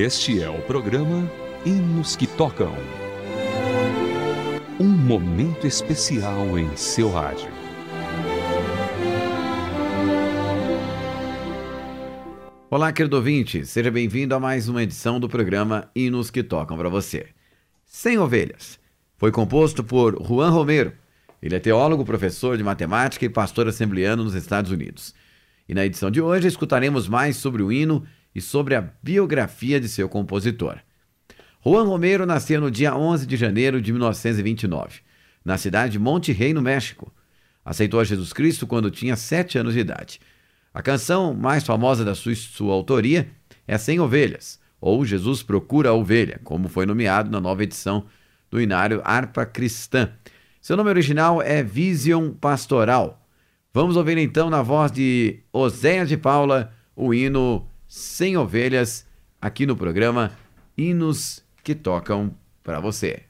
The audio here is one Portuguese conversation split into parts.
Este é o programa Hinos que Tocam. Um momento especial em seu rádio. Olá, querido ouvinte, seja bem-vindo a mais uma edição do programa Hinos que Tocam para você. Sem Ovelhas. Foi composto por Juan Romero. Ele é teólogo, professor de matemática e pastor assembleano nos Estados Unidos. E na edição de hoje escutaremos mais sobre o hino e sobre a biografia de seu compositor. Juan Romero nasceu no dia 11 de janeiro de 1929, na cidade de Monte Rey, no México. Aceitou a Jesus Cristo quando tinha sete anos de idade. A canção mais famosa da sua, sua autoria é Sem Ovelhas, ou Jesus Procura a Ovelha, como foi nomeado na nova edição do Inário Harpa Cristã. Seu nome original é Vision Pastoral. Vamos ouvir então na voz de Oséias de Paula o hino sem ovelhas aqui no programa Hinos que Tocam para você.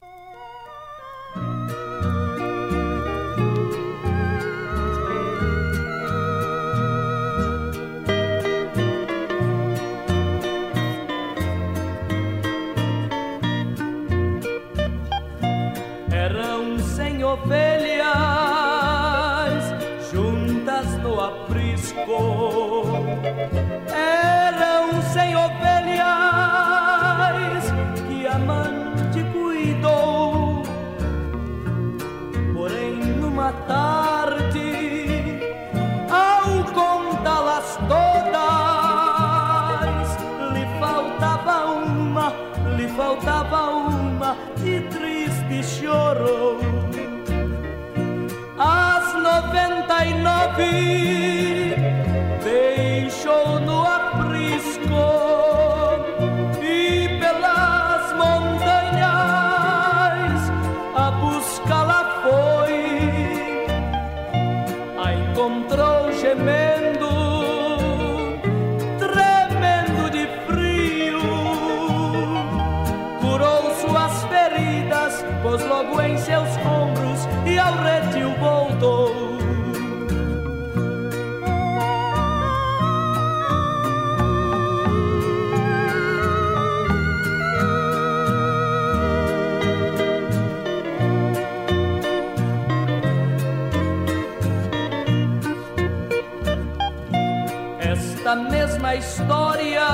Esta mesma história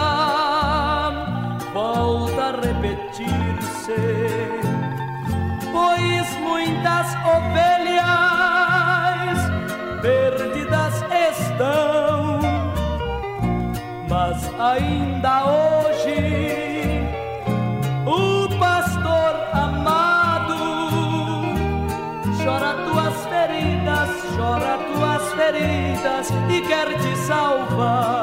volta a repetir-se, pois muitas ovelhas perdidas estão, mas ainda hoje o pastor amado chora tuas feridas, chora tuas feridas e quer te salvar.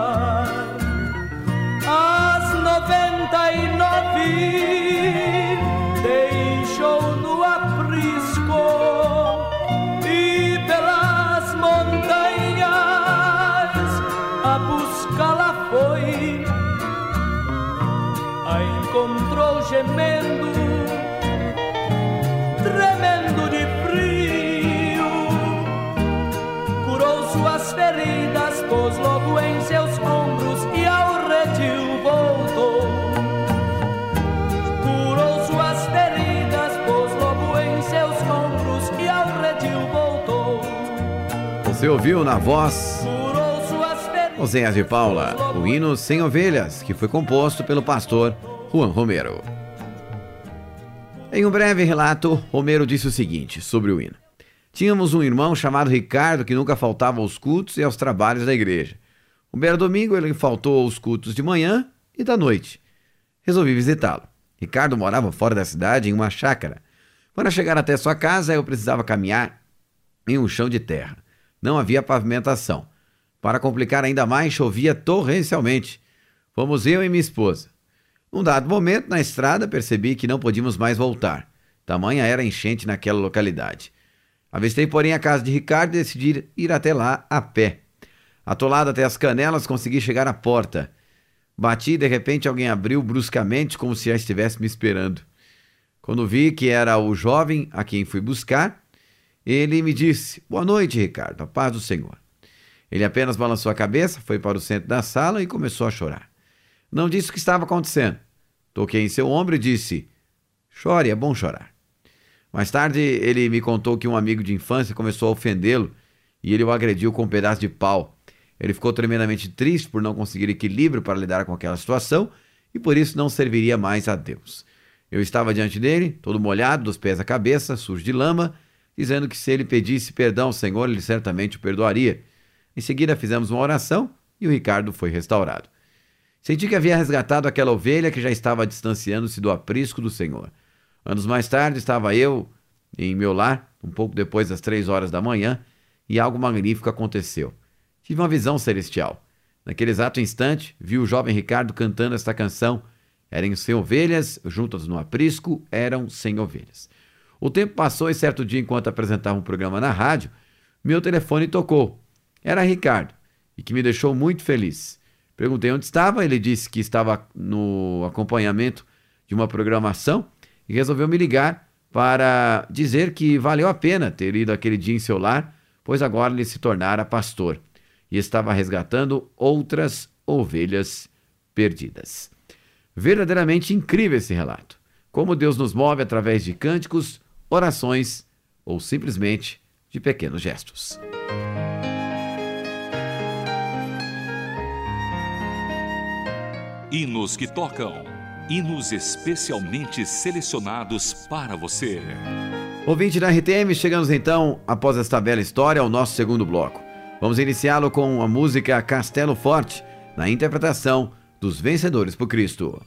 Ouviu na voz. Oséias de Paula o hino Sem Ovelhas, que foi composto pelo pastor Juan Romero. Em um breve relato, Romero disse o seguinte sobre o hino. Tínhamos um irmão chamado Ricardo que nunca faltava aos cultos e aos trabalhos da igreja. Um belo domingo ele faltou aos cultos de manhã e da noite. Resolvi visitá-lo. Ricardo morava fora da cidade em uma chácara. Para chegar até sua casa, eu precisava caminhar em um chão de terra. Não havia pavimentação. Para complicar ainda mais, chovia torrencialmente. Fomos eu e minha esposa. Num dado momento, na estrada, percebi que não podíamos mais voltar. Tamanha era enchente naquela localidade. Avistei, porém, a casa de Ricardo e decidi ir até lá a pé. Atolado até as canelas, consegui chegar à porta. Bati e de repente alguém abriu bruscamente, como se já estivesse me esperando. Quando vi que era o jovem a quem fui buscar, ele me disse: Boa noite, Ricardo, a paz do Senhor. Ele apenas balançou a cabeça, foi para o centro da sala e começou a chorar. Não disse o que estava acontecendo. Toquei em seu ombro e disse: Chore, é bom chorar. Mais tarde, ele me contou que um amigo de infância começou a ofendê-lo e ele o agrediu com um pedaço de pau. Ele ficou tremendamente triste por não conseguir equilíbrio para lidar com aquela situação e por isso não serviria mais a Deus. Eu estava diante dele, todo molhado, dos pés à cabeça, sujo de lama, dizendo que se ele pedisse perdão ao Senhor, ele certamente o perdoaria. Em seguida, fizemos uma oração e o Ricardo foi restaurado. Senti que havia resgatado aquela ovelha que já estava distanciando-se do aprisco do Senhor. Anos mais tarde, estava eu em meu lar, um pouco depois das três horas da manhã, e algo magnífico aconteceu. Tive uma visão celestial. Naquele exato instante, vi o jovem Ricardo cantando esta canção. Eram sem ovelhas, juntas no aprisco, eram sem ovelhas. O tempo passou e certo dia, enquanto apresentava um programa na rádio, meu telefone tocou. Era Ricardo, e que me deixou muito feliz. Perguntei onde estava, ele disse que estava no acompanhamento de uma programação e resolveu me ligar para dizer que valeu a pena ter ido aquele dia em seu lar, pois agora ele se tornara pastor e estava resgatando outras ovelhas perdidas. Verdadeiramente incrível esse relato. Como Deus nos move através de cânticos, orações ou simplesmente de pequenos gestos. Hinos que tocam. Hinos especialmente selecionados para você. Ouvinte da RTM, chegamos então, após esta bela história, ao nosso segundo bloco. Vamos iniciá-lo com a música Castelo Forte, na interpretação dos Vencedores por Cristo.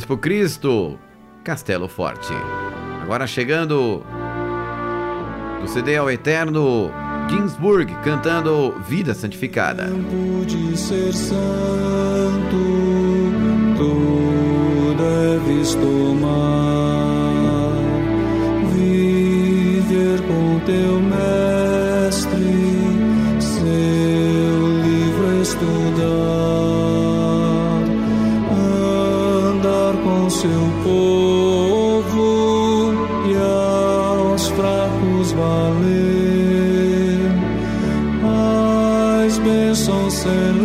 Vencedores por Cristo, Castelo Forte. Agora chegando do CD ao Eterno, Ginsburg cantando Vida Santificada. Tempo de ser santo, tu deves tomar, viver com teu mestre, seu livro estudar, seu povo e aos fracos valer. As bênçãos celestes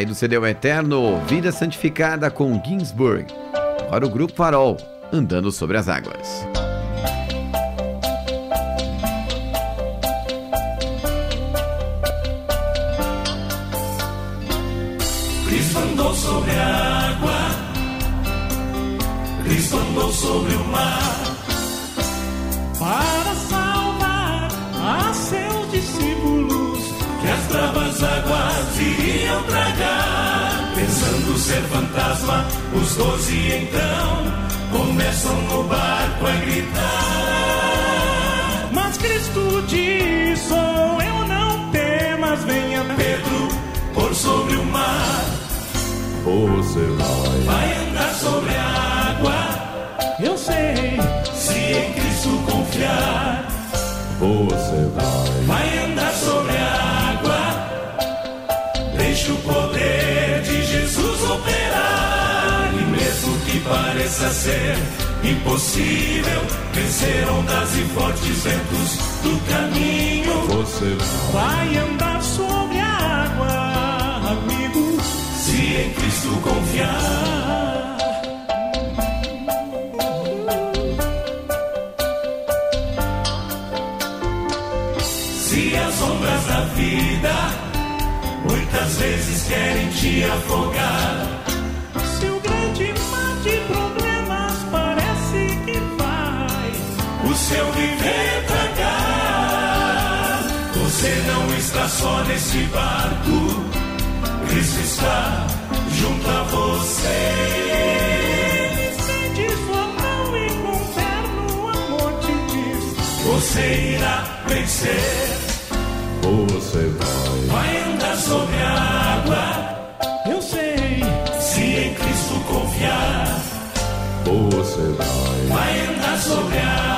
aí do CD Eterno, Vida Santificada com Ginsburg. Agora o Grupo Farol, Andando sobre as Águas. Cristo andou sobre a água, Cristo andou sobre o mar, para salvar a seus discípulos bravas águas iriam tragar. Pensando ser fantasma, os doze então começam no barco a gritar. Mas Cristo diz: Sou eu, não temas, venha Pedro por sobre o mar. Você vai. Vai andar sobre a pareça ser impossível, vencer ondas e fortes ventos do caminho. Você vai. Andar sobre a água, amigo, se em Cristo confiar. Se as ondas da vida muitas vezes querem te afogar, seu viver pra cá. Você não está só nesse barco, Cristo está junto a você. Sente sua mão e confiar no amor de Você irá vencer. Você vai. Vai andar sobre a água. Eu sei. Se em Cristo confiar. Você vai. Vai andar sobre a água.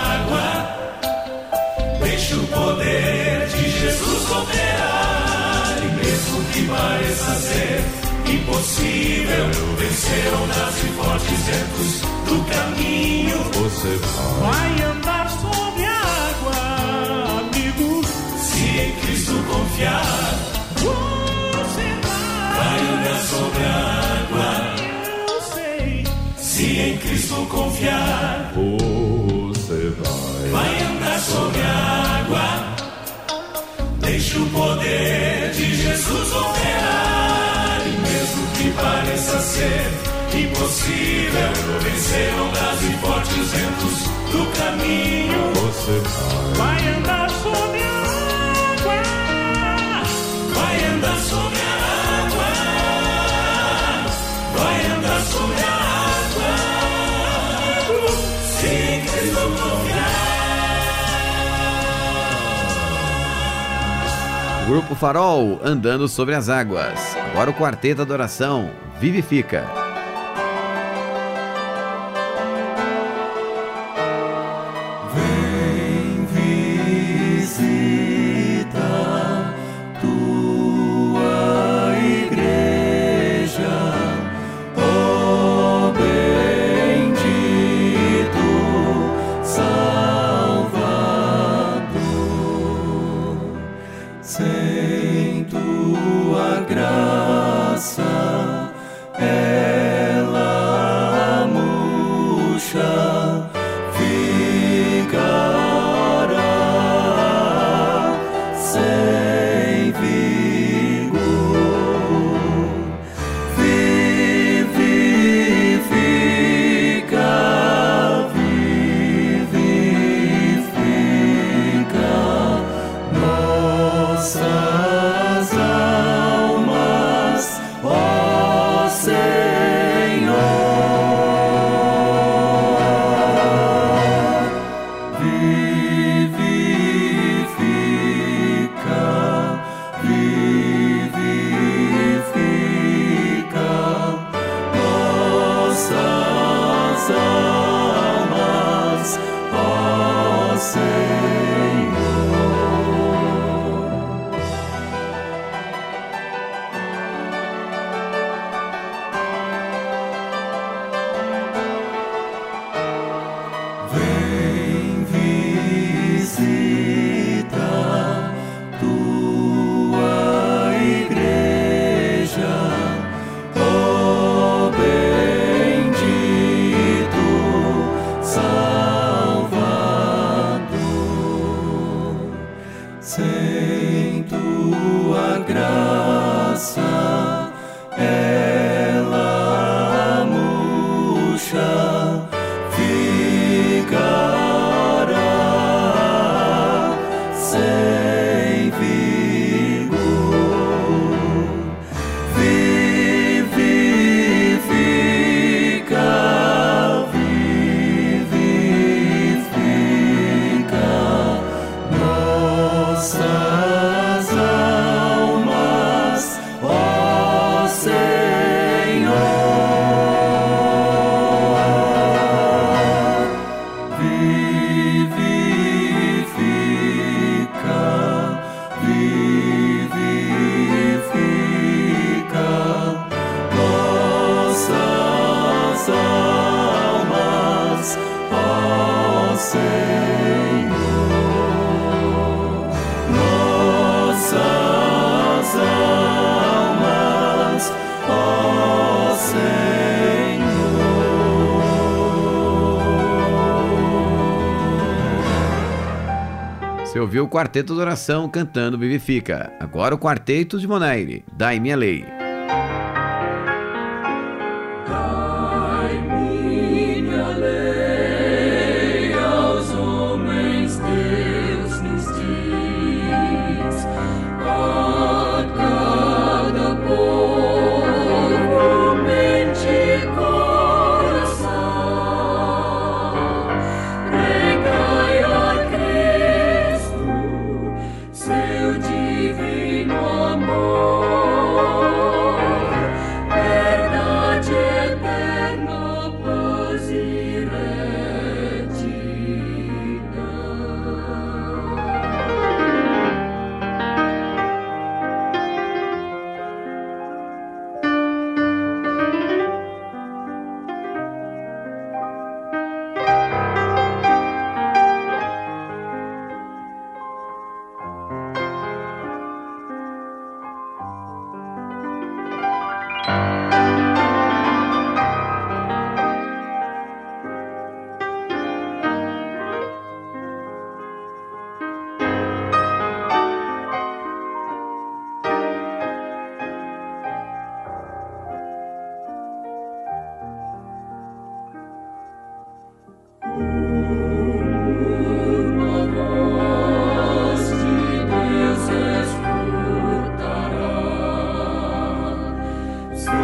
Que pareça ser impossível, vencer ondas e fortes ventos do caminho. Você vai. Vai andar sobre a água, amigo. Se em Cristo confiar, Você vai. vai andar sobre a água. Eu sei. Se em Cristo confiar, ser impossível, vencer ondas e fortes ventos do caminho. Você vai. Vai andar sobre a água. Vai andar sobre a água. Vai andar sobre a água. Se Cristo confiar. Grupo Farol, andando sobre as águas. Agora o quarteto Adoração, Vivifica. Sem tua graça, quarteto Adoração cantando Vivifica. Agora o quarteto de Monaire, Dai Minha Lei.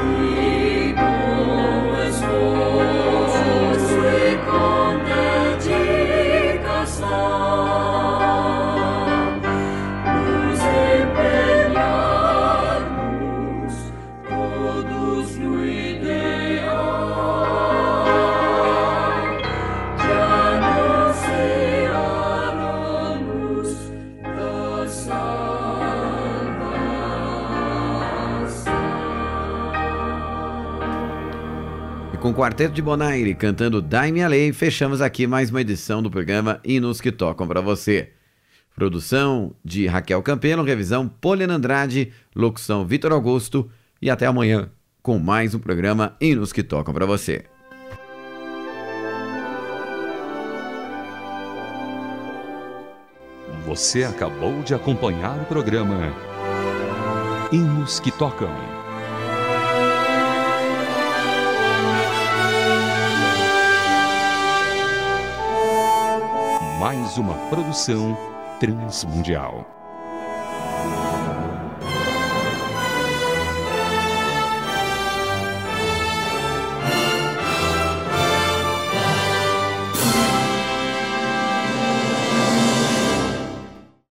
Amen. Quarteto de Bonaire cantando Daime a Lei, fechamos aqui mais uma edição do programa Hinos que Tocam para você. Produção de Raquel Campelo, revisão Poliana Andrade, locução Vitor Augusto e até amanhã com mais um programa Hinos que Tocam para você. Você acabou de acompanhar o programa Hinos que Tocam. Mais uma produção transmundial.